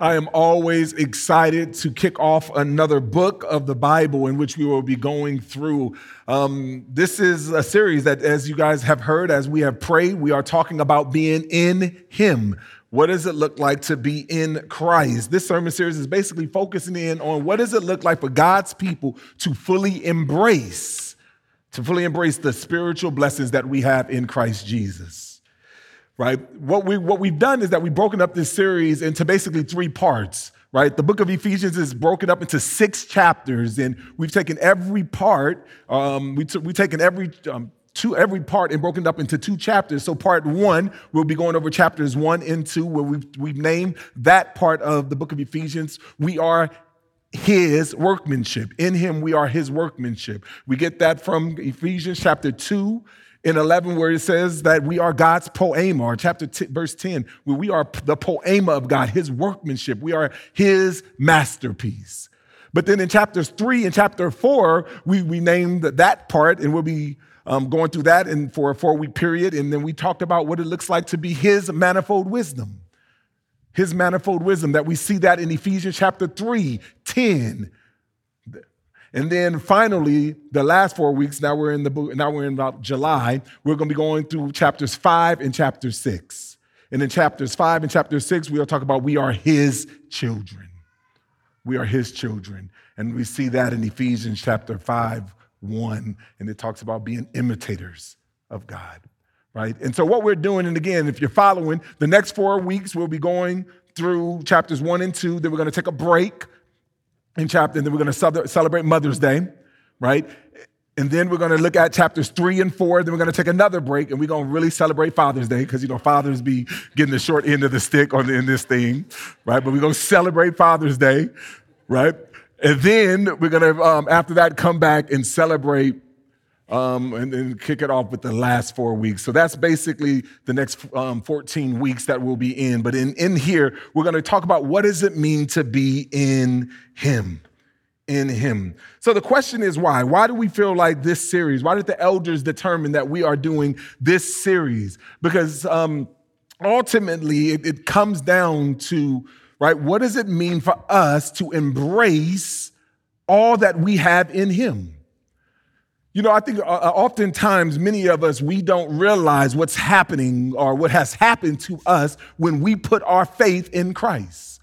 I am always excited to kick off another book of the Bible in which we will be going through. Um, this is a series that, as you guys have heard, as we have prayed, we are talking about being in Him. What does it look like to be in Christ? This sermon series is basically focusing in on what does it look like for God's people to fully embrace, to fully embrace the spiritual blessings that we have in Christ Jesus right? What, we, what we've done is that we've broken up this series into basically three parts, right? The book of Ephesians is broken up into six chapters, and we've taken every part, um, we t- we've taken every um, two every part and broken up into two chapters. So part one, we'll be going over chapters one and two, where we've, we've named that part of the book of Ephesians. We are his workmanship. In him, we are his workmanship. We get that from Ephesians chapter 2 in 11 where it says that we are God's poiema, or chapter t- verse 10, where we are the poiema of God, his workmanship. We are his masterpiece. But then in chapters three and chapter four, we, we named that part, and we'll be um, going through that in, for a four week period. And then we talked about what it looks like to be his manifold wisdom. His manifold wisdom, that we see that in Ephesians chapter 3, 10, and then finally, the last four weeks, now we're in the book, now we're in about July, we're to be going through chapters five and chapter six. And in chapters five and chapter six, we'll talk about we are his children. We are his children. And we see that in Ephesians chapter 5, 1, and it talks about being imitators of God, right? And so, what we're doing, and again, if you're following, the next four weeks, we'll be going through chapters 1 and 2. Then we're going to take a break in chapter, and then we're going to celebrate Mother's Day, right? And then we're going to look at chapters three and four. Then we're going to take another break, and we're going to really celebrate Father's Day because you know fathers be getting the short end of the stick on the, in this thing, right? But we're going to celebrate Father's Day, right? And then we're going to um, after that come back and celebrate um, and then kick it off with the last four weeks. So that's basically the next um, 14 weeks that we'll be in. But in, in here, we're going to talk about what does it mean to be in Him? In Him. So the question is why? Why do we feel like this series? Why did the elders determine that we are doing this series? Because um, ultimately, it, it comes down to, right, what does it mean for us to embrace all that we have in Him? You know, I think uh, uh, oftentimes many of us, we don't realize what's happening or what has happened to us when we put our faith in Christ.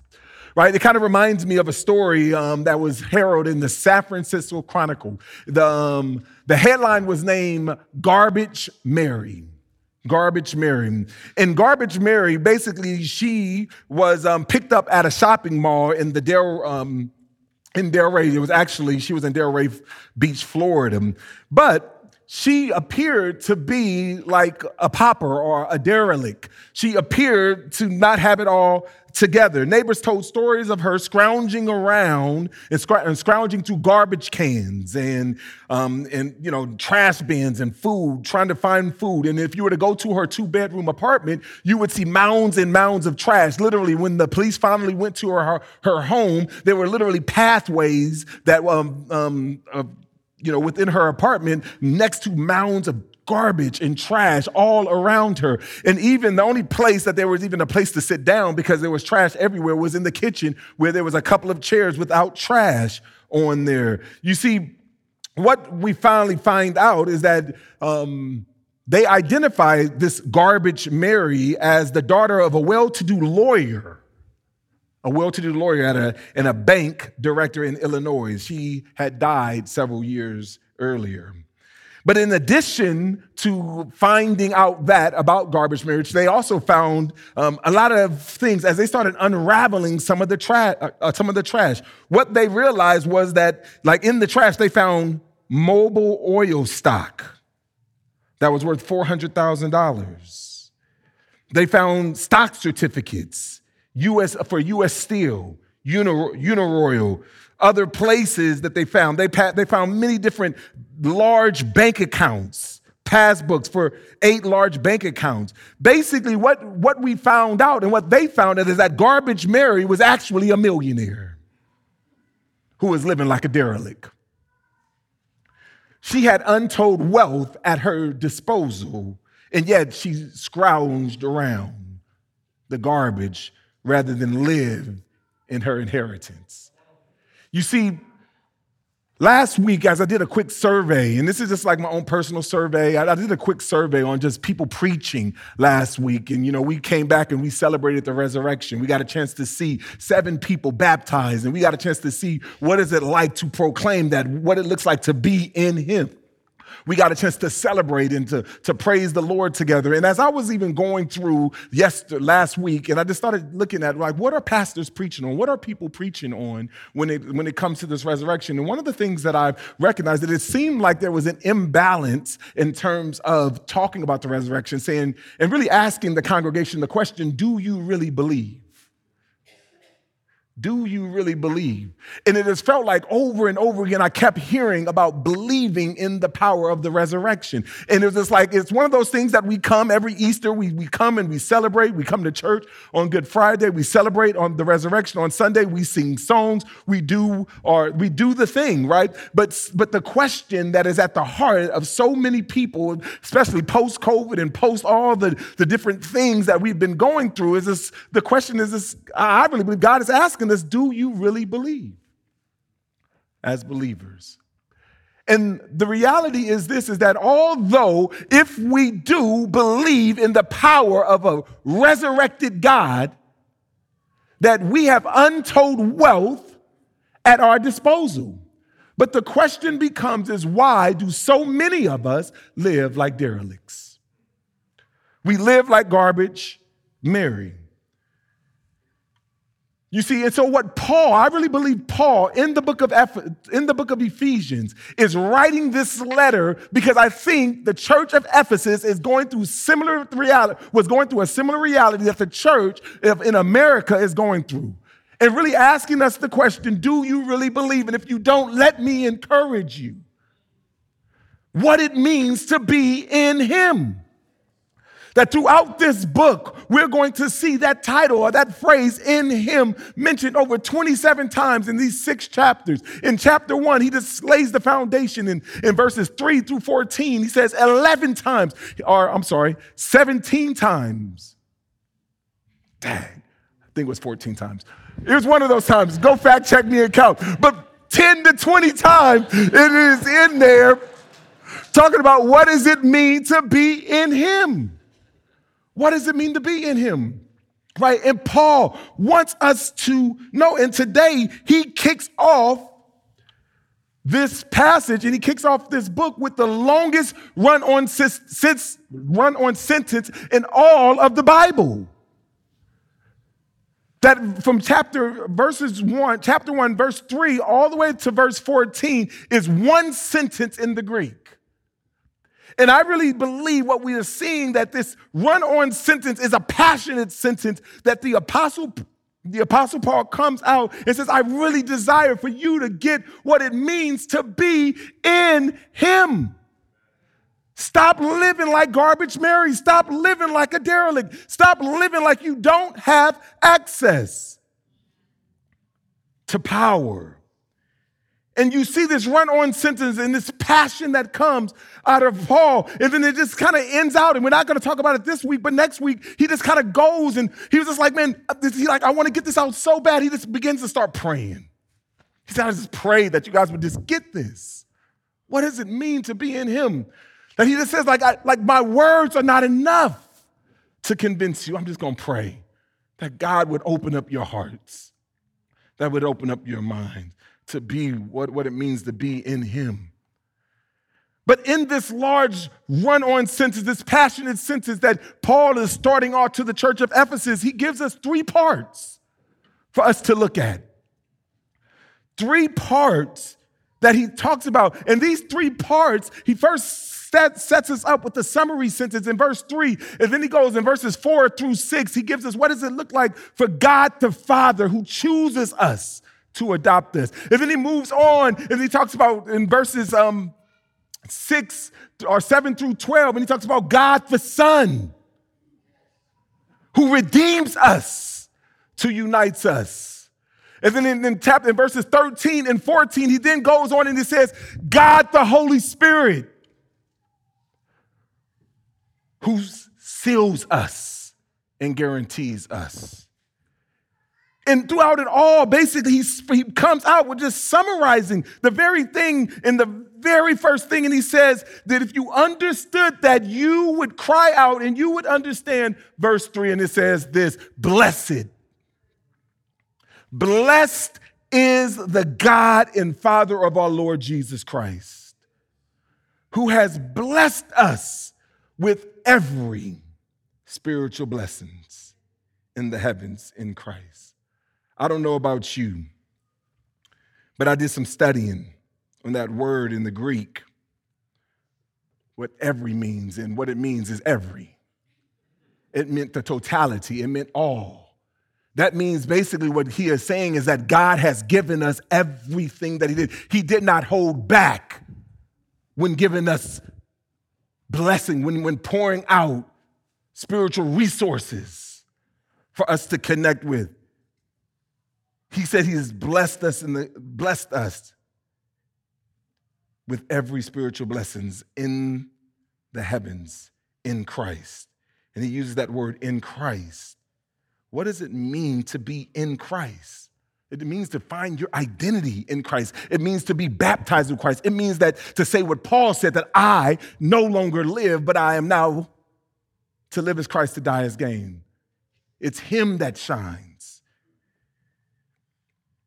Right? It kind of reminds me of a story um, that was heralded in the San Francisco Chronicle. The, um, the headline was named Garbage Mary. Garbage Mary. And Garbage Mary, basically, she was um, picked up at a shopping mall in the Dale, um, in Delray. It was actually, she was in Delray Beach, Florida. But she appeared to be like a pauper or a derelict. She appeared to not have it all together. Neighbors told stories of her scrounging around and, scrounging through garbage cans and, um, and you know trash bins and food, trying to find food. And if you were to go to her two bedroom apartment, you would see mounds and mounds of trash. Literally, when the police finally went to her her, her home, there were literally pathways that um, um, uh, you know, within her apartment next to mounds of garbage and trash all around her. And even the only place that there was even a place to sit down because there was trash everywhere was in the kitchen where there was a couple of chairs without trash on there. You see, what we finally find out is that um, they identify this garbage Mary as the daughter of a well to do lawyer a well-to-do lawyer at a, and a bank director in Illinois. She had died several years earlier. But in addition to finding out that about garbage Mary, they also found um, a lot of things as they started unraveling some of the trash. Uh, some of the trash. What they realized was that, like in the trash, they found Mobil oil stock that was worth four hundred thousand dollars. They found stock certificates US for US Steel, Uniroyal, other places that they found. They, they found many different large bank accounts, passbooks for eight large bank accounts. Basically, what, what we found out and what they found out is that Garbage Mary was actually a millionaire who was living like a derelict. She had untold wealth at her disposal, and yet she scrounged around the garbage rather than live in her inheritance. You see, Last week, as I did a quick survey, and this is just like my own personal survey, I, did a quick survey on just people preaching last week. And, you know, we came back and we celebrated the resurrection. We got a chance to see seven people baptized, and we got a chance to see what is it like to proclaim that, what it looks like to be in Him we got a chance to celebrate and to, to praise the Lord together. And as I was even going through yesterday, last week, and I just started looking at like, what are pastors preaching on? What are people preaching on when it, when it comes to this resurrection? And one of the things that I've recognized that it seemed like there was an imbalance in terms of talking about the resurrection, saying, and really asking the congregation the question, do you really believe? Do you really believe? And it has felt like over and over again, I kept hearing about believing in the power of the resurrection. And it's just like, it's one of those things that we come every Easter, we, we come and we celebrate. We come to church on Good Friday, we celebrate on the resurrection. On Sunday, we sing songs, we do, or we do the thing, right? But, but the question that is at the heart of so many people, especially post COVID and post all the, the different things that we've been going through, is this the question is this, I really believe God is asking us, do you really believe as believers? And the reality is this is that although if we do believe in the power of a resurrected God, that we have untold wealth at our disposal. But the question becomes is why do so many of us live like derelicts? We live like garbage Mary. You see, and so what Paul, I really believe Paul in the book of in the book of Ephesians is writing this letter because I think the church of Ephesus is going through similar reality, was going through a similar reality that the church in America is going through. And really asking us the question, do you really believe? And if you don't, let me encourage you. What it means to be in him. That throughout this book, we're going to see that title or that phrase in him mentioned over 27 times in these six chapters. In chapter one, he just lays the foundation in, in verses three through 14. He says 11 times, or I'm sorry, 17 times. Dang, I think it was 14 times. It was one of those times. Go fact check me and count. But 10 to 20 times it is in there talking about what does it mean to be in him. What does it mean to be in him? Right? And Paul wants us to know. And today he kicks off this passage and he kicks off this book with the longest run on, since, run on sentence in all of the Bible. That from chapter verses one, chapter one, verse three, all the way to verse 14 is one sentence in the Greek. And I really believe what we are seeing that this run on sentence is a passionate sentence that the apostle the apostle Paul comes out and says, I really desire for you to get what it means to be in him. Stop living like garbage Mary. Stop living like a derelict. Stop living like you don't have access to power. And you see this run on sentence and this passion that comes out of Paul. And then it just kind of ends out. And we're not going to talk about it this week, but next week, he just kind of goes and he was just like, man, he like, I want to get this out so bad. He just begins to start praying. He said, I just pray that you guys would just get this. What does it mean to be in him? That he just says, like, I, like my words are not enough to convince you. I'm just going to pray that God would open up your hearts, that would open up your minds to be what, what it means to be in Him. But in this large run on sentence, this passionate sentence that Paul is starting off to the church of Ephesus, he gives us three parts for us to look at. Three parts that he talks about. And these three parts, he first set, sets us up with the summary sentence in verse three. And then he goes in verses four through six. He gives us what does it look like for God the Father who chooses us to adopt this. And then he moves on and he talks about in verses um, six or seven through 12, and he talks about God the Son who redeems us to unites us. And then in, in, chapter, in verses 13 and 14, he then goes on and he says, God the Holy Spirit who seals us and guarantees us. And throughout it all, basically, he, he comes out with just summarizing the very thing in the very first thing. And he says that if you understood that, you would cry out and you would understand verse three. And it says this Blessed, blessed is the God and Father of our Lord Jesus Christ, who has blessed us with every spiritual blessings in the heavens in Christ. I don't know about you, but I did some studying on that word in the Greek, what every means, and what it means is every. It meant the totality, it meant all. That means basically what he is saying is that God has given us everything that he did. He did not hold back when giving us blessing, when, when pouring out spiritual resources for us to connect with. He said he has blessed us and blessed us with every spiritual blessings in the heavens in Christ. And he uses that word in Christ. What does it mean to be in Christ? It means to find your identity in Christ. It means to be baptized in Christ. It means that to say what Paul said that I no longer live, but I am now to live as Christ, to die as gain. It's Him that shines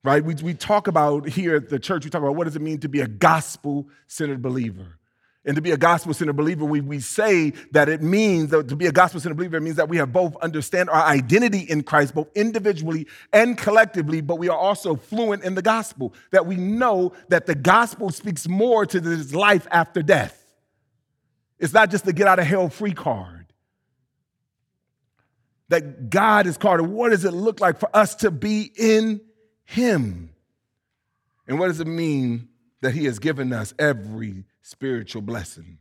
right? We, we talk about here at the church, we talk about what does it mean to be a gospel centered believer. And to be a gospel centered believer, we, we say that it means that to be a gospel centered believer, it means that we have both understand our identity in Christ, both individually and collectively, but we are also fluent in the gospel, that we know that the gospel speaks more to this life after death. It's not just the get out of hell free card. That God is called, what does it look like for us to be in him. And what does it mean that He has given us every spiritual blessing?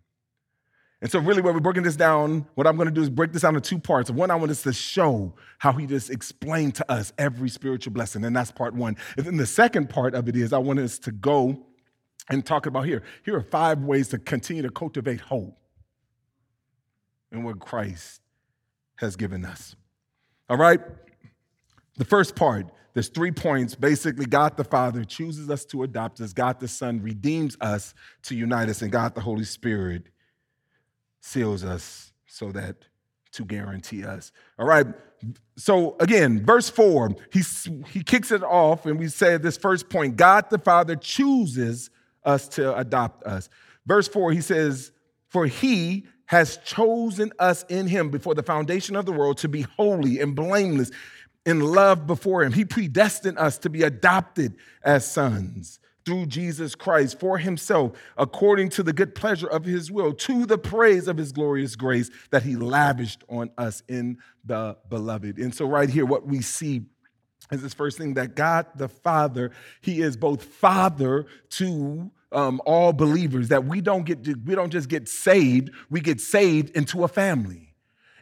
And so, really, where we're breaking this down, what I'm going to do is break this down into two parts. One, I want us to show how He just explained to us every spiritual blessing, and that's part one. And then the second part of it is I want us to go and talk about here. Here are five ways to continue to cultivate hope in what Christ has given us. All right? The first part there's three points. Basically, God the Father chooses us to adopt us, God the Son redeems us to unite us, and God the Holy Spirit seals us so that to guarantee us. All right. So again, verse four, he, he kicks it off, and we say this first point God the Father chooses us to adopt us. Verse four, he says, For he has chosen us in him before the foundation of the world to be holy and blameless in love before him. He predestined us to be adopted as sons through Jesus Christ for himself, according to the good pleasure of his will, to the praise of his glorious grace that he lavished on us in the beloved. And so, right here, what we see is this first thing that God the Father, he is both Father to um, all believers, that we don't get we don't just get saved, we get saved into a family.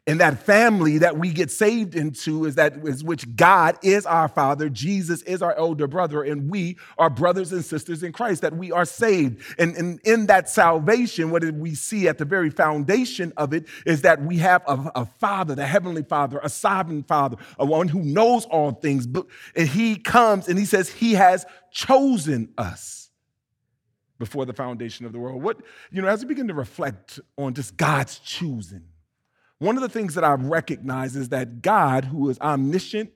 And that family that we get saved into is that is which God is our father, Jesus is our elder brother, and we are brothers and sisters in Christ, that we are saved. And, and in that salvation, what we see at the very foundation of it is that we have a, a father, the heavenly father, a sovereign father, a one who knows all things. And he comes and he says, He has chosen us before the foundation of the world. What, you know, as we begin to reflect on just God's choosing one of the things that I recognize is that God, who is omniscient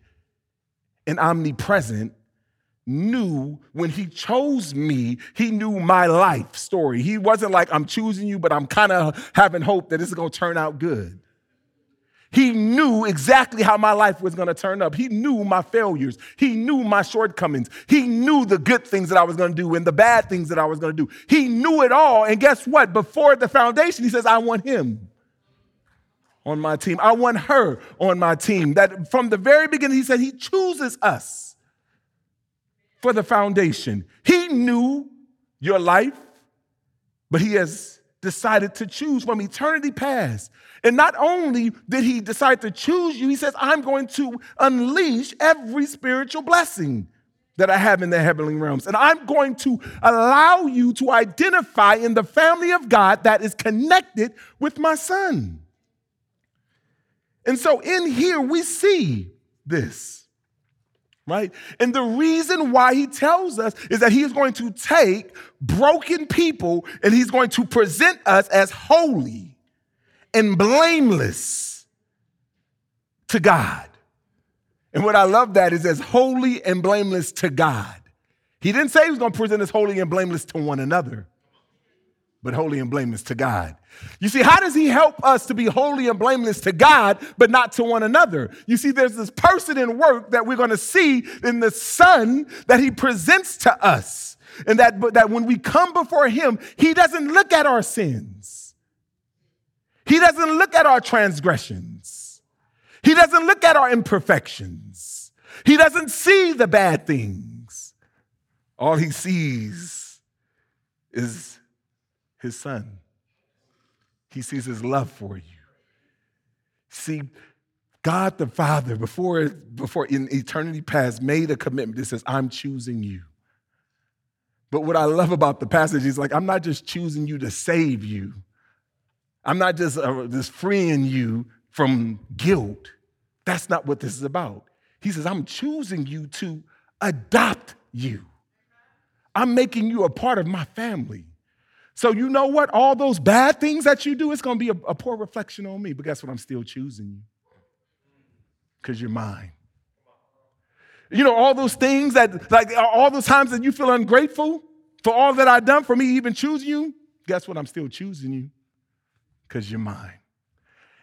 and omnipresent, knew when he chose me, he knew my life story. He wasn't like, I'm choosing you, but I'm kind of having hope that this is going to turn out good. He knew exactly how my life was going to turn up. He knew my failures. He knew my shortcomings. He knew the good things that I was going to do and the bad things that I was going to do. He knew it all. And guess what? Before the foundation, he says, I want him on my team. I want her on my team. That from the very beginning, he said he chooses us for the foundation. He knew your life, but he has decided to choose from eternity past. And not only did he decide to choose you, he says, I'm going to unleash every spiritual blessing that I have in the heavenly realms. And I'm going to allow you to identify in the family of God that is connected with my son. And so in here, we see this. right? And the reason why he tells us is that he is going to take broken people and he's going to present us as holy and blameless to God. And what I love that is as holy and blameless to God. He didn't say he was going to present us holy and blameless to one another, but holy and blameless to God. You see, how does he help us to be holy and blameless to God, but not to one another? You see, there's this person in work that we're going to see in the Son that he presents to us. And that, that when we come before him, he doesn't look at our sins. He doesn't look at our transgressions. He doesn't look at our imperfections. He doesn't see the bad things. All he sees is his son. He sees his love for you. See, God the Father, before, before in eternity past, made a commitment that says, I'm choosing you. But what I love about the passage is like, I'm not just choosing you to save you. I'm not just, uh, just freeing you from guilt. That's not what this is about. He says, I'm choosing you to adopt you. I'm making you a part of my family. So, you know what? All those bad things that you do, it's going to be a, a poor reflection on me. But guess what? I'm still choosing you because you're mine. You know, all those things that, like, all those times that you feel ungrateful for all that I've done for me, even choosing you, guess what? I'm still choosing you because you're mine.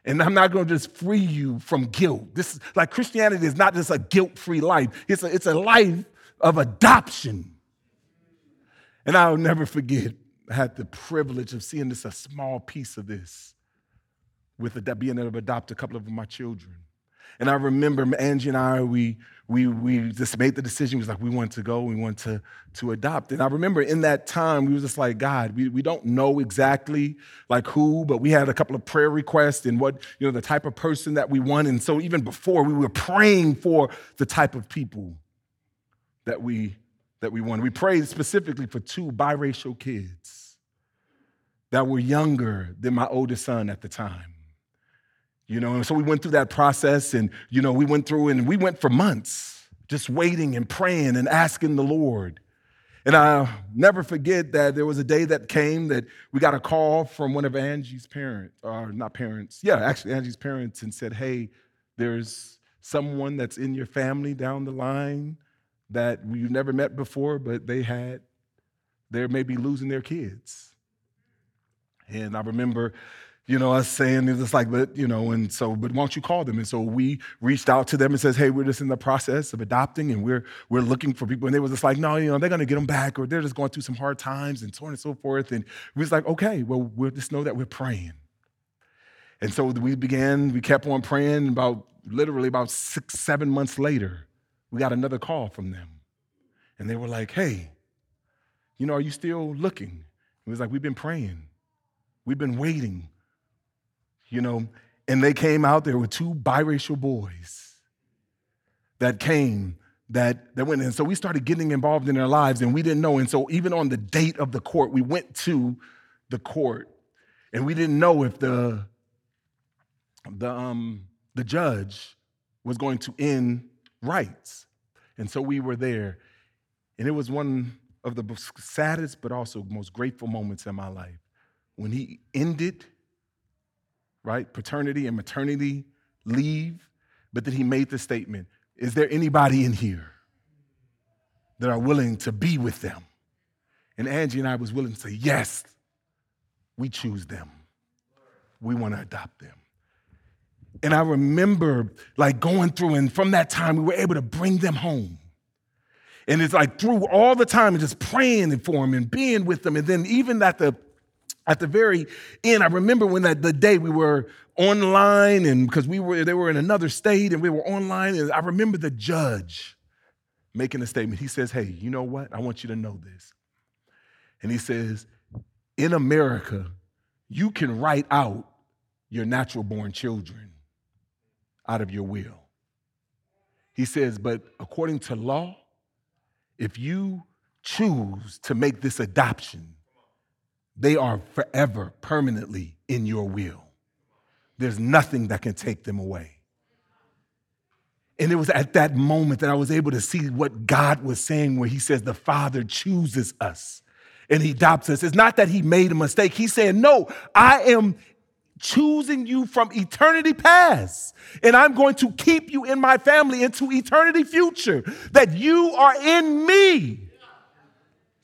And I'm not going to just free you from guilt. This is like Christianity is not just a guilt free life, it's a, it's a life of adoption. And I'll never forget had the privilege of seeing this a small piece of this with being able to adopt a couple of my children. And I remember Angie and I, we, we, we just made the decision. It was like, we want to go, we want to, to adopt. And I remember in that time, we were just like, God, we, we don't know exactly like who, but we had a couple of prayer requests and what, you know, the type of person that we want. And so even before, we were praying for the type of people that we, that we want. We prayed specifically for two biracial kids that were younger than my oldest son at the time. You know, and so we went through that process and, you know, we went through and we went for months just waiting and praying and asking the Lord. And I'll never forget that there was a day that came that we got a call from one of Angie's parents, or not parents, yeah, actually Angie's parents, and said, hey, there's someone that's in your family down the line that you've never met before, but they had, they're maybe losing their kids. And I remember, you know, us saying it was like, but, you know, and so, but why don't you call them? And so we reached out to them and says, hey, we're just in the process of adopting and we're we're looking for people. And they was just like, no, you know, they're gonna get them back or they're just going through some hard times and so on and so forth. And we was like, okay, well, we'll just know that we're praying. And so we began, we kept on praying about literally about six, seven months later, we got another call from them. And they were like, hey, you know, are you still looking? It was like, we've been praying. We've been waiting, you know. And they came out there with two biracial boys that came that, that went in. So we started getting involved in their lives and we didn't know. And so even on the date of the court, we went to the court and we didn't know if the, the, um, the judge was going to end rights. And so we were there. And it was one of the saddest but also most grateful moments in my life when he ended, right, paternity and maternity leave, but then he made the statement Is there anybody in here that are willing to be with them? And Angie and I was willing to say, Yes, we choose them. We want to adopt them. And I remember like going through, and from that time, we were able to bring them home. And it's like through all the time and just praying for them and being with them. And then even at the at the very end, I remember when that the day we were online and because we were they were in another state and we were online, and I remember the judge making a statement. He says, Hey, you know what? I want you to know this. And he says, In America, you can write out your natural born children out of your will. He says, but according to law, if you choose to make this adoption, they are forever, permanently in your will. There's nothing that can take them away. And it was at that moment that I was able to see what God was saying, where He says, The Father chooses us and He adopts us. It's not that He made a mistake. He's saying, No, I am choosing you from eternity past, and I'm going to keep you in my family into eternity future, that you are in me,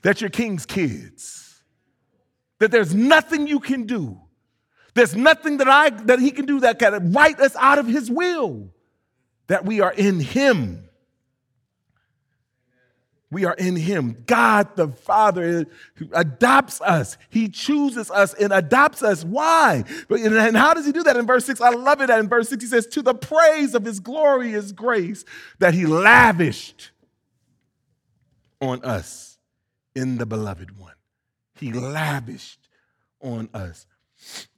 that you're king's kids, that there's nothing you can do. There's nothing that I that he can do that can write us out of his will. That we are in Him. We are in Him. God the Father adopts us. He chooses us and adopts us. Why? And how does He do that in verse 6? I love it that in verse 6 He says, To the praise of His glorious grace that He lavished on us in the beloved one. He lavished on us.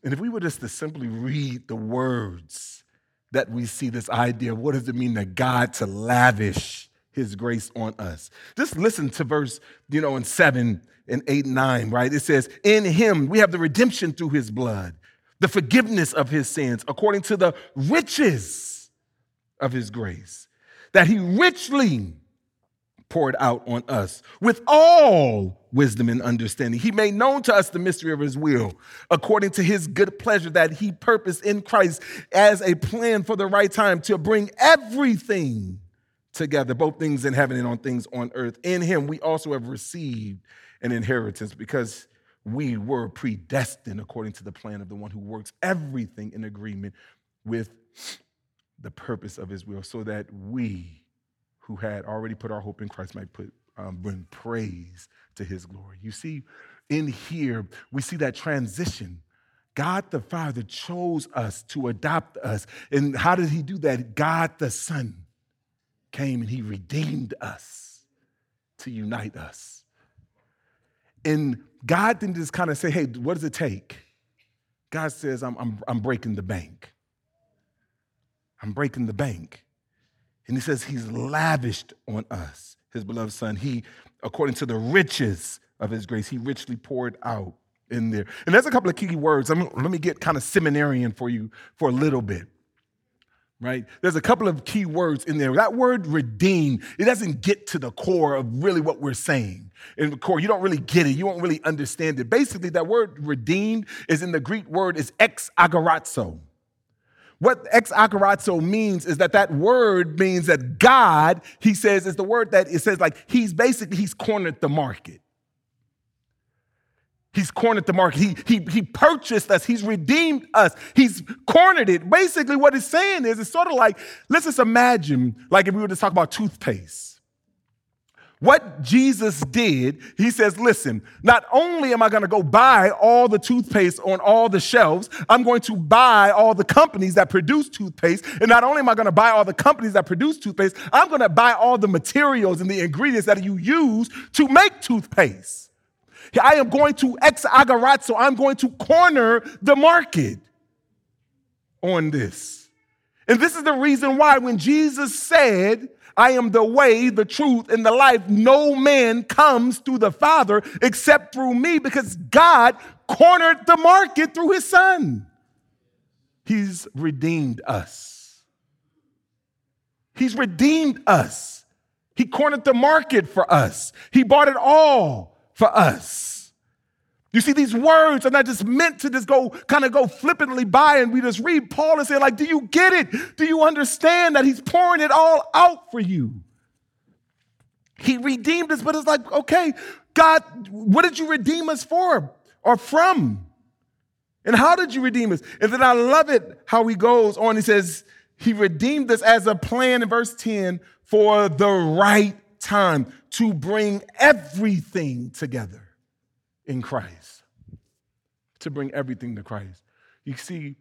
And if we were just to simply read the words that we see this idea what does it mean that God to lavish his grace on us. Just listen to verse, you know, in 7 and 8 and 9, right? It says, In him we have the redemption through his blood, the forgiveness of his sins, according to the riches of his grace, that he richly poured out on us with all wisdom and understanding. He made known to us the mystery of his will, according to his good pleasure that he purposed in Christ as a plan for the right time to bring everything together, both things in heaven and on things on earth. In him, we also have received an inheritance because we were predestined according to the plan of the one who works everything in agreement with the purpose of his will, so that we who had already put our hope in Christ might put um, bring praise to his glory. You see, in here, we see that transition. God the Father chose us to adopt us. And how did he do that? God the Son came and he redeemed us to unite us. And God didn't just kind of say, hey, what does it take? God says, I'm, I'm, I'm breaking the bank. I'm breaking the bank. And he says he's lavished on us, his beloved son. He, according to the riches of his grace, he richly poured out in there. And there's a couple of key words. let me get kind of seminarian for you for a little bit. Right? There's a couple of key words in there. That word redeem, it doesn't get to the core of really what we're saying. In the core, you don't really get it. You won't really understand it. Basically, that word redeemed is in the Greek word is ex agorazo. What ex agorazo means is that that word means that God, he says, is the word that it says like he's basically, he's cornered the market. He's cornered the market. He, he, he purchased us. He's redeemed us. He's cornered it. Basically, what it's saying is it's sort of like, let's just imagine, like if we were to talk about toothpaste. What Jesus did, he says, listen, not only am I going to go buy all the toothpaste on all the shelves, I'm going to buy all the companies that produce toothpaste. And not only am I going to buy all the companies that produce toothpaste, I'm going to buy all the materials and the ingredients that you use to make toothpaste. I am going to ex agorazo, I'm going to corner the market on this. And this is the reason why when Jesus said, I am the way, the truth, and the life. No man comes through the Father except through me because God cornered the market through his Son. He's redeemed us. He's redeemed us. He cornered the market for us. He bought it all for us. You see, these words are not just meant to just go kind of go flippantly by and we just read Paul and say, like, do you get it? Do you understand that he's pouring it all out for you? He redeemed us, but it's like, okay, God, what did you redeem us for or from? And how did you redeem us? And then I love it how he goes on. He says, He redeemed us as a plan in verse 10 for the right time to bring everything together in Christ, to bring everything to Christ. You see,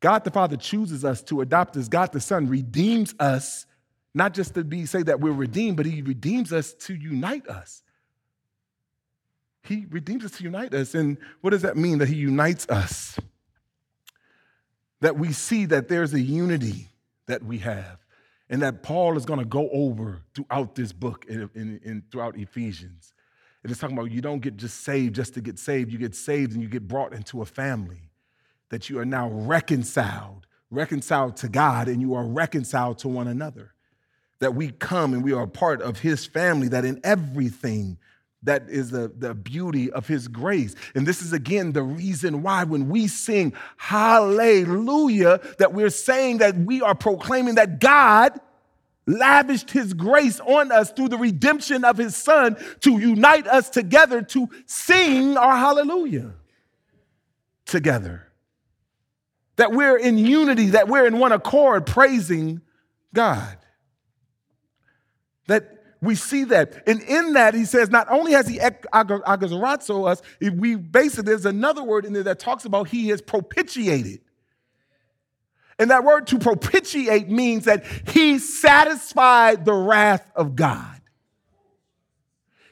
God the Father chooses us to adopt us. God the Son redeems us, not just to be say that we're redeemed, but He redeems us to unite us. He redeems us to unite us. And what does that mean that He unites us? That we see that there's a unity that we have, and that Paul is going to go over throughout this book and throughout Ephesians. and It is talking about you don't get just saved just to get saved. You get saved and you get brought into a family that you are now reconciled, reconciled to God, and you are reconciled to one another. that we come and we are a part of his family, that in everything, that is the, the beauty of his grace. And this is again the reason why when we sing hallelujah, that we're saying that we are proclaiming that God lavished his grace on us through the redemption of his son to unite us together to sing our hallelujah together. That we're in unity, that we're in one accord praising God. That we see that. And in that, he says, not only has he agazorazo us, we basically, there's another word in there that talks about he has propitiated. And that word to propitiate means that he satisfied the wrath of God.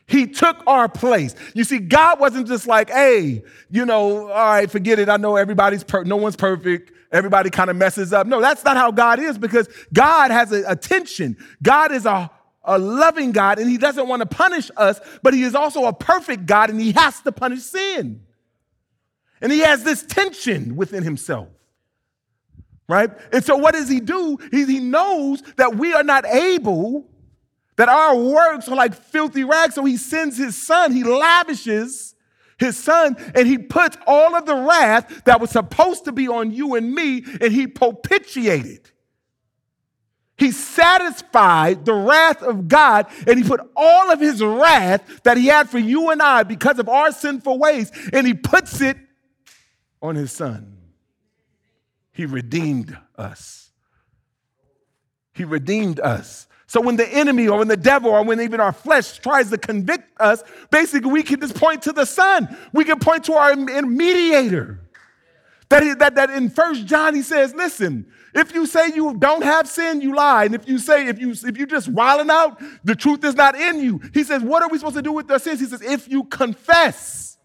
He took our place. You see, God wasn't just like, hey, you know, all right, forget it. I know everybody's, per- no one's perfect. Everybody kind of messes up. No, that's not how God is because God has a attention. God is a a loving God and he doesn't want to punish us, but he is also a perfect God and he has to punish sin. And he has this tension within himself. Right? And so what does he do? He, he knows that we are not able, that our works are like filthy rags. So he sends his son, he lavishes his son, and he puts all of the wrath that was supposed to be on you and me, and he propitiated. He satisfied the wrath of God and he put all of his wrath that he had for you and I because of our sinful ways and he puts it on his son. He redeemed us. He redeemed us. So when the enemy or when the devil or when even our flesh tries to convict us, basically we can just point to the son. We can point to our mediator. That, he, that, that in First John he says, listen, if you say you don't have sin, you lie. And if you say, if you if you just wilding out, the truth is not in you. He says, what are we supposed to do with our sins? He says, if you confess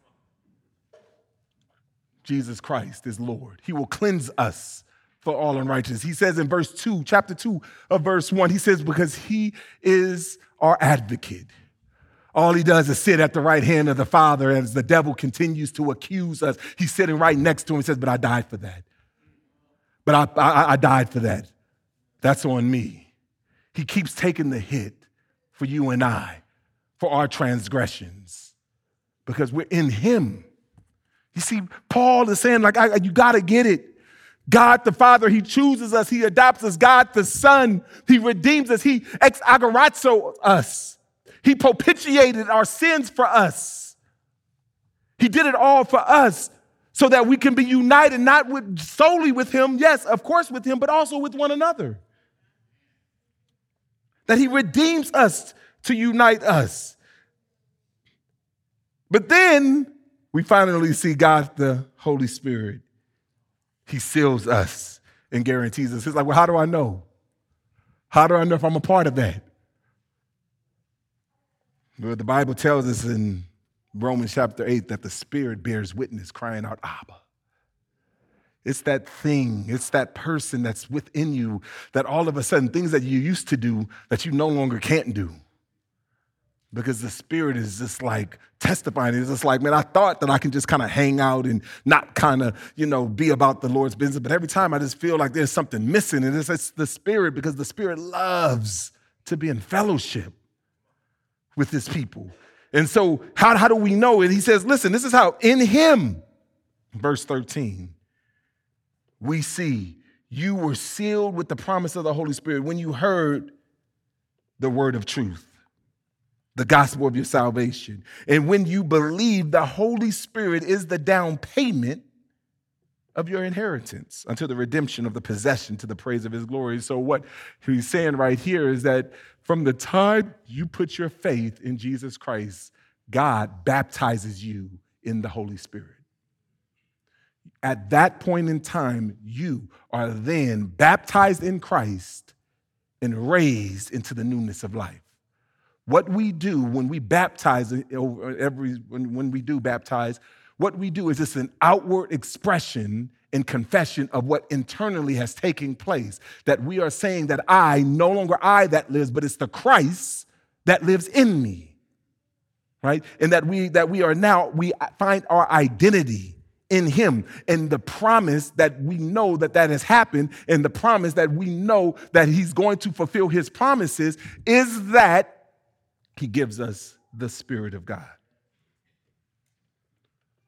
Jesus Christ is Lord, He will cleanse us for all unrighteousness. He says in verse 2, chapter 2 of verse 1, he says, because He is our advocate. All he does is sit at the right hand of the Father as the devil continues to accuse us. He's sitting right next to him. He says, But I died for that. But I, I, I died for that. That's on me. He keeps taking the hit for you and I, for our transgressions, because we're in Him. You see, Paul is saying, like, I, you got to get it. God the Father, He chooses us, He adopts us. God the Son, He redeems us, He ex agorazo us. He propitiated our sins for us. He did it all for us so that we can be united not with, solely with him, yes, of course with him, but also with one another. That he redeems us to unite us. But then we finally see God the Holy Spirit. He seals us and guarantees us. He's like, well, how do I know? How do I know if I'm a part of that? Well, the Bible tells us in Romans chapter 8 that the Spirit bears witness, crying out, Abba. It's that thing, it's that person that's within you that all of a sudden things that you used to do that you no longer can't do. Because the Spirit is just like testifying. It's just like, man, I thought that I can just kind of hang out and not kind of, you know, be about the Lord's business. But every time I just feel like there's something missing. And it's, it's the Spirit because the Spirit loves to be in fellowship with His people. And so, how, how do we know it? He says, listen, this is how in him, verse 13, we see you were sealed with the promise of the Holy Spirit when you heard the word of truth, the gospel of your salvation. And when you believe, the Holy Spirit is the down payment of your inheritance until the redemption of the possession to the praise of his glory. So, what he's saying right here is that from the time you put your faith in Jesus Christ, God baptizes you in the Holy Spirit. At that point in time, you are then baptized in Christ and raised into the newness of life. What we do when we baptize, every, when, we do baptize, what we do is it's an outward expression and confession of what internally has taken place. That we are saying that I, no longer I that lives, but it's the Christ that lives in me. Right? And that we that we are now, we find our identity in him and the promise that we know that that has happened and the promise that we know that he's going to fulfill his promises is that he gives us the spirit of god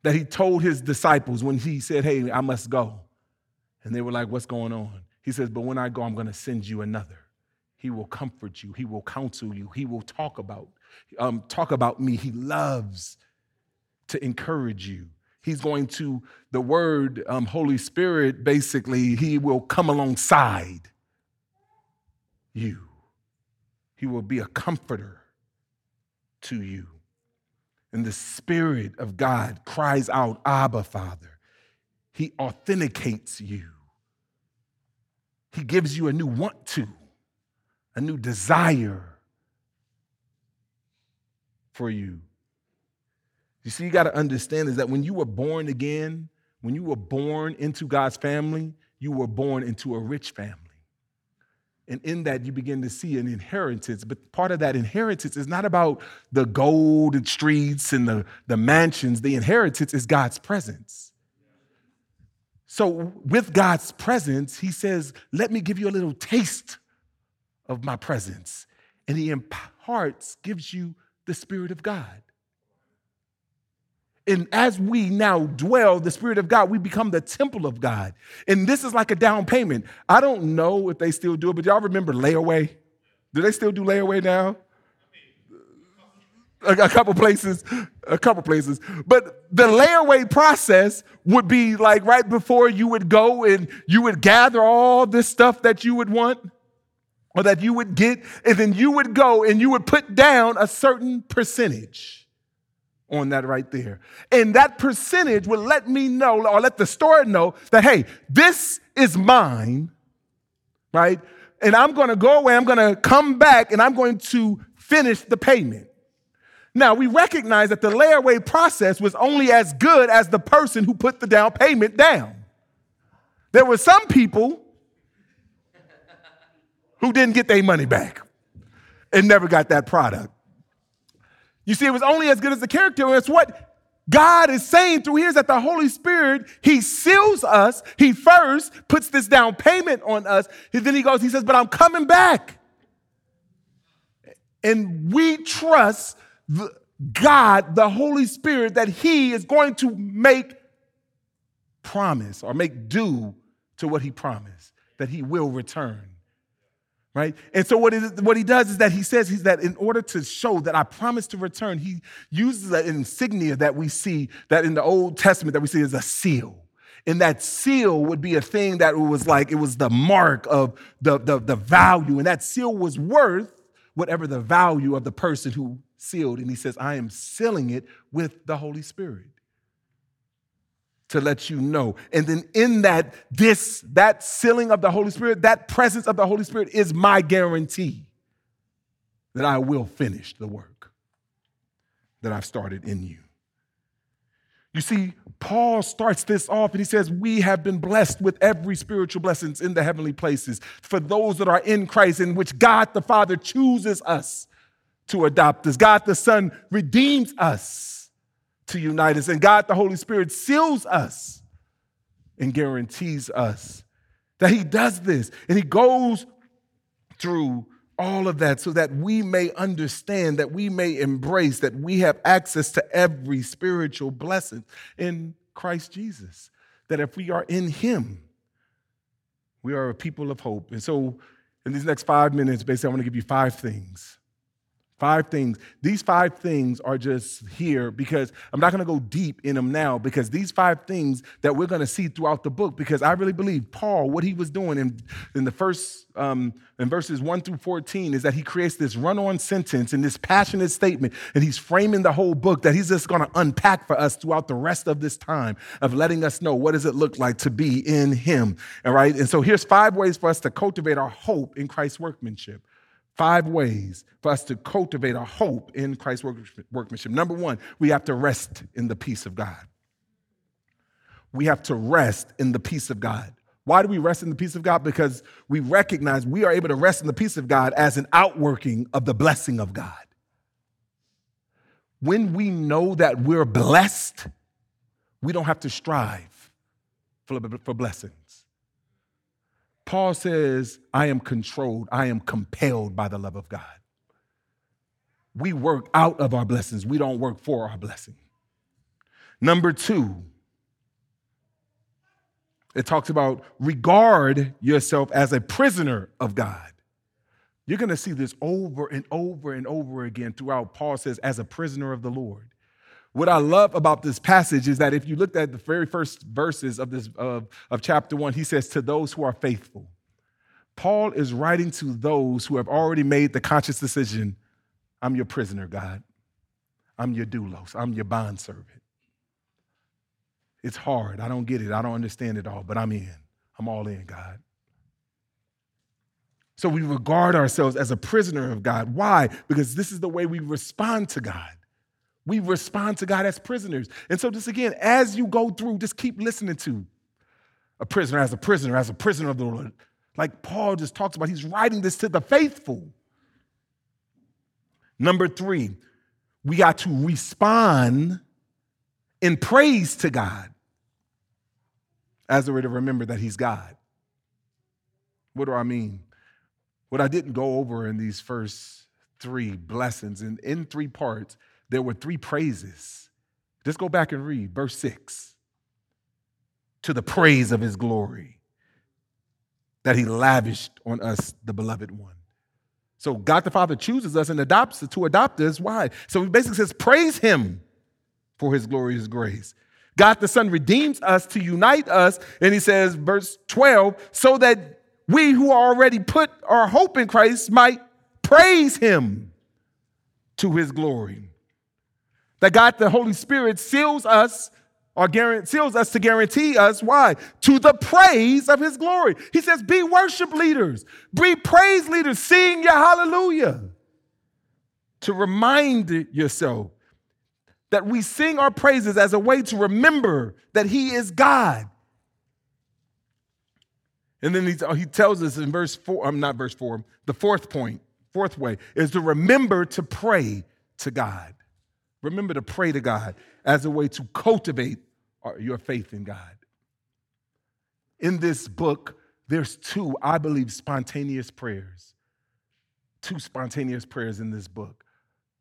that he told his disciples when he said hey i must go. And they were like what's going on? He says but when i go i'm going to send you another. He will comfort you. He will counsel you. He will talk about um, talk about me. He loves to encourage you. He's going to, the word um, Holy Spirit, basically, he will come alongside you. He will be a comforter to you. And the Spirit of God cries out, Abba, Father. He authenticates you. He gives you a new want to, a new desire for you. You see, you got to understand is that when you were born again, when you were born into God's family, you were born into a rich family. And in that, you begin to see an inheritance. But part of that inheritance is not about the gold and streets and the, the mansions. The inheritance is God's presence. So, with God's presence, He says, Let me give you a little taste of my presence. And He imparts, gives you the Spirit of God. And as we now dwell, the Spirit of God, we become the temple of God. And this is like a down payment. I don't know if they still do it, but y'all remember layaway? Do they still do layaway now? A, couple places, a couple places. But the layaway process would be like right before you would go and you would gather all this stuff that you would want or that you would get, and then you would go and you would put down a certain percentage on that right there. And that percentage will let me know or let the store know that, hey, this is mine, right? And I'm going to go away, I'm going to come back, and I'm going to finish the payment. Now, we recognize that the layaway process was only as good as the person who put the down payment down. There were some people who didn't get their money back and never got that product. You see, it was only as good as the character. It's what God is saying through here is that the Holy Spirit, He seals us. He first puts this down payment on us. And then He goes, He says, But I'm coming back. And we trust the, God, the Holy Spirit, that He is going to make promise or make due to what He promised, that He will return right? And so what, is, what he does is that he says he's that in order to show that I promise to return, he uses an insignia that we see that in the Old Testament that we see as a seal. And that seal would be a thing that was like, it was the mark of the, the, the value. And that seal was worth whatever the value of the person who sealed. And he says, I am sealing it with the Holy Spirit to let you know. And then in that, this, that sealing of the Holy Spirit, that presence of the Holy Spirit is my guarantee that I will finish the work that I've started in you. You see, Paul starts this off and he says, We have been blessed with every spiritual blessings in the heavenly places for those that are in Christ, in which God the Father chooses us to adopt us. God the Son redeems us to unite us. And God, the Holy Spirit, seals us and guarantees us that He does this. And He goes through all of that so that we may understand, that we may embrace, that we have access to every spiritual blessing in Christ Jesus. That if we are in Him, we are a people of hope. And so, in these next five minutes, basically, I want to give you five things Five things. These five things are just here because I'm not going to go deep in them now because these five things that we're going to see throughout the book because I really believe Paul, what he was doing in, in the first, um, in verses 1 through 14 is that he creates this run on sentence and this passionate statement and he's framing the whole book that he's just going to unpack for us throughout the rest of this time of letting us know what does it look like to be in him. All right. And so here's five ways for us to cultivate our hope in Christ's workmanship. Five ways for us to cultivate a hope in Christ's workmanship. Number one, we have to rest in the peace of God. We have to rest in the peace of God. Why do we rest in the peace of God? Because we recognize we are able to rest in the peace of God as an outworking of the blessing of God. When we know that we're blessed, We don't have to strive for, for blessings. Paul says, I am controlled, I am compelled by the love of God. We work out of our blessings, we don't work for our blessing. Number two, it talks about regard yourself as a prisoner of God. You're going to see this over and over and over again throughout. Paul says, as a prisoner of the Lord. What I love about this passage is that if you looked at the very first verses of this of, of chapter one, he says, to those who are faithful. Paul is writing to those who have already made the conscious decision I'm your prisoner, God. I'm your doulos. I'm your bondservant. It's hard. I don't get it. I don't understand it all, but I'm in. I'm all in, God. So we regard ourselves as a prisoner of God. Why? Because this is the way we respond to God. We respond to God as prisoners. And so, just again, as you go through, just keep listening to a prisoner as a prisoner, as a prisoner of the Lord. Like Paul just talks about, he's writing this to the faithful. Number three, we got to respond in praise to God as a way to remember that he's God. What do I mean? What I didn't go over in these first three blessings, and in three parts, there were three praises. Just go back and read verse six. To the praise of his glory that he lavished on us, the beloved one. So God the Father chooses us and adopts us to adopt us. Why? So he basically says, praise him for his glorious grace. God the Son redeems us to unite us. And he says, verse 12, so that we who already put our hope in Christ might praise him to his glory. That God the Holy Spirit seals us or seals us to guarantee us why? To the praise of his glory. He says, be worship leaders, be praise leaders, sing your hallelujah. To remind yourself that we sing our praises as a way to remember that he is God and then he, he tells us in verse four, I'm not verse four, the fourth point, fourth way is to remember to pray to God. Remember to pray to God as a way to cultivate uh, your faith in God. In this book, there's two, I believe, spontaneous prayers. Two spontaneous prayers in this book.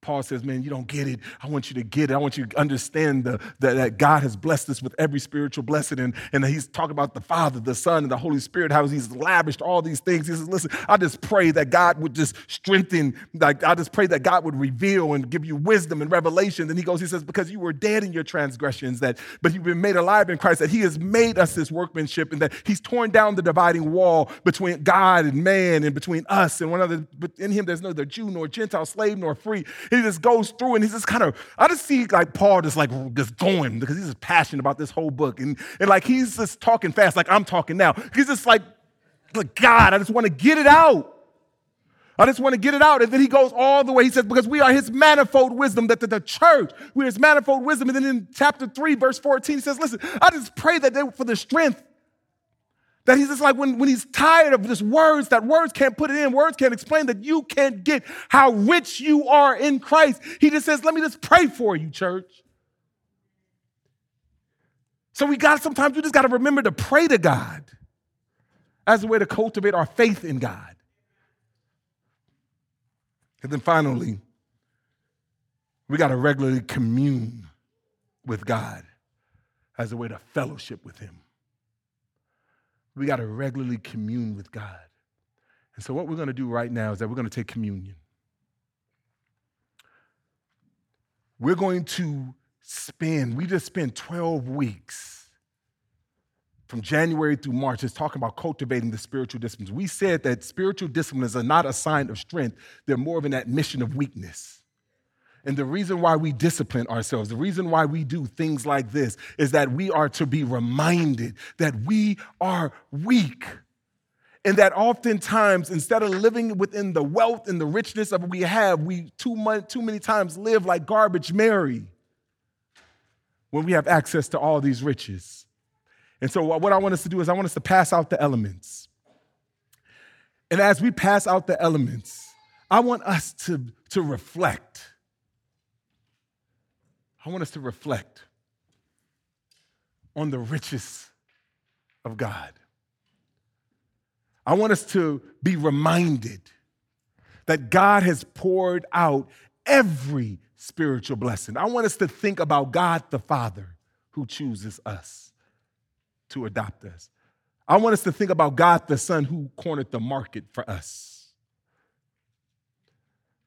Paul says, Man, you don't get it. I want you to get it. I want you to understand the, the, that God has blessed us with every spiritual blessing. And, and he's talking about the Father, the Son, and the Holy Spirit, how he's lavished all these things. He says, Listen, I just pray that God would just strengthen, like I just pray that God would reveal and give you wisdom and revelation. Then he goes, He says, Because you were dead in your transgressions, that but you've been made alive in Christ, that He has made us this workmanship, and that He's torn down the dividing wall between God and man and between us and one another. But in Him there's neither Jew nor Gentile, slave nor free he just goes through and he's just kind of, I just see like Paul just like just going because he's just passionate about this whole book. And, and like he's just talking fast, like I'm talking now. He's just like, like God, I just want to get it out. I just want to get it out. And then he goes all the way. He says, because we are his manifold wisdom, that the, the church, we are his manifold wisdom. And then in chapter 3, verse 14, he says, listen, I just pray that they, for the strength that he's just like when, when he's tired of just words, that words can't put it in, words can't explain, that you can't get how rich you are in Christ. He just says, Let me just pray for you, church. So we got sometimes we just got to remember to pray to God as a way to cultivate our faith in God. And then finally, we got to regularly commune with God as a way to fellowship with Him. We got to regularly commune with God. And so, what we're going to do right now is that we're going to take communion. We're going to spend, we just spent 12 weeks from January through March, just talking about cultivating the spiritual disciplines. We said that spiritual disciplines are not a sign of strength, they're more of an admission of weakness. And the reason why we discipline ourselves, the reason why we do things like this is that we are to be reminded that we are weak. And that oftentimes, instead of living within the wealth and the richness of what we have, we too, much, too many times live like garbage Mary when we have access to all these riches. And so, what I want us to do is, I want us to pass out the elements. And as we pass out the elements, I want us to, to reflect I want us to reflect on the riches of God. I want us to be reminded that God has poured out every spiritual blessing. I want us to think about God the Father who chooses us to adopt us. I want us to think about God the Son who cornered the market for us,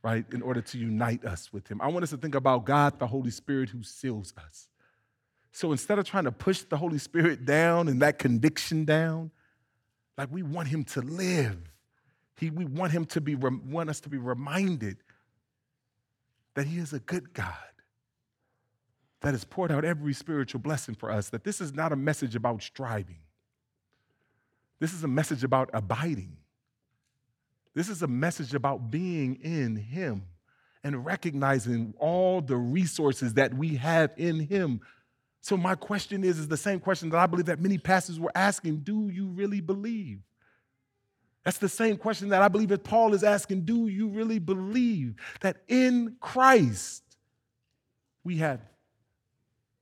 right, in order to unite us with Him. I want us to think about God the Holy Spirit who seals us. So instead of trying to push the Holy Spirit down and that conviction down, like we want Him to live. He, we want Him to be, want us to be reminded that He is a good God that has poured out every spiritual blessing for us, that this is not a message about striving. This is a message about abiding. This is a message about being in Him and recognizing all the resources that we have in Him. So, my question is, is the same question that I believe that many pastors were asking Do you really believe? That's the same question that I believe that Paul is asking Do you really believe that in Christ we have,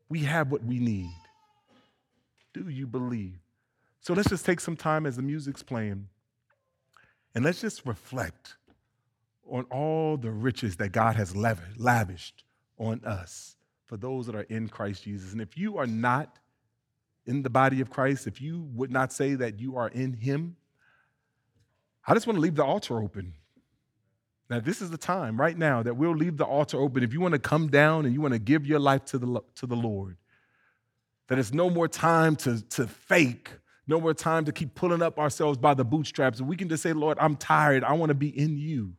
we have what we need? Do you believe? So let's just take some time as the music's playing and let's just reflect on all the riches that God has lavished on us for those that are in Christ Jesus. And if you are not in the body of Christ, if you would not say that you are in Him, I just want to leave the altar open. Now, this is the time right now that we'll leave the altar open. If you want to come down and you want to give your life to the, to the Lord, that it's no more time to, to fake, no more time to keep pulling up ourselves by the bootstraps. We can just say, Lord, I'm tired. I want to be in you.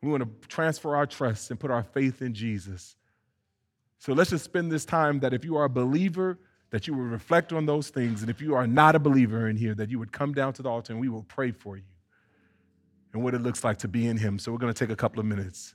We want to transfer our trust and put our faith in Jesus. So let's just spend this time that if you are a believer, that you would reflect on those things. And if you are not a believer in here, that you would come down to the altar and we will pray for you and what it looks like to be in Him. So we're going to take a couple of minutes.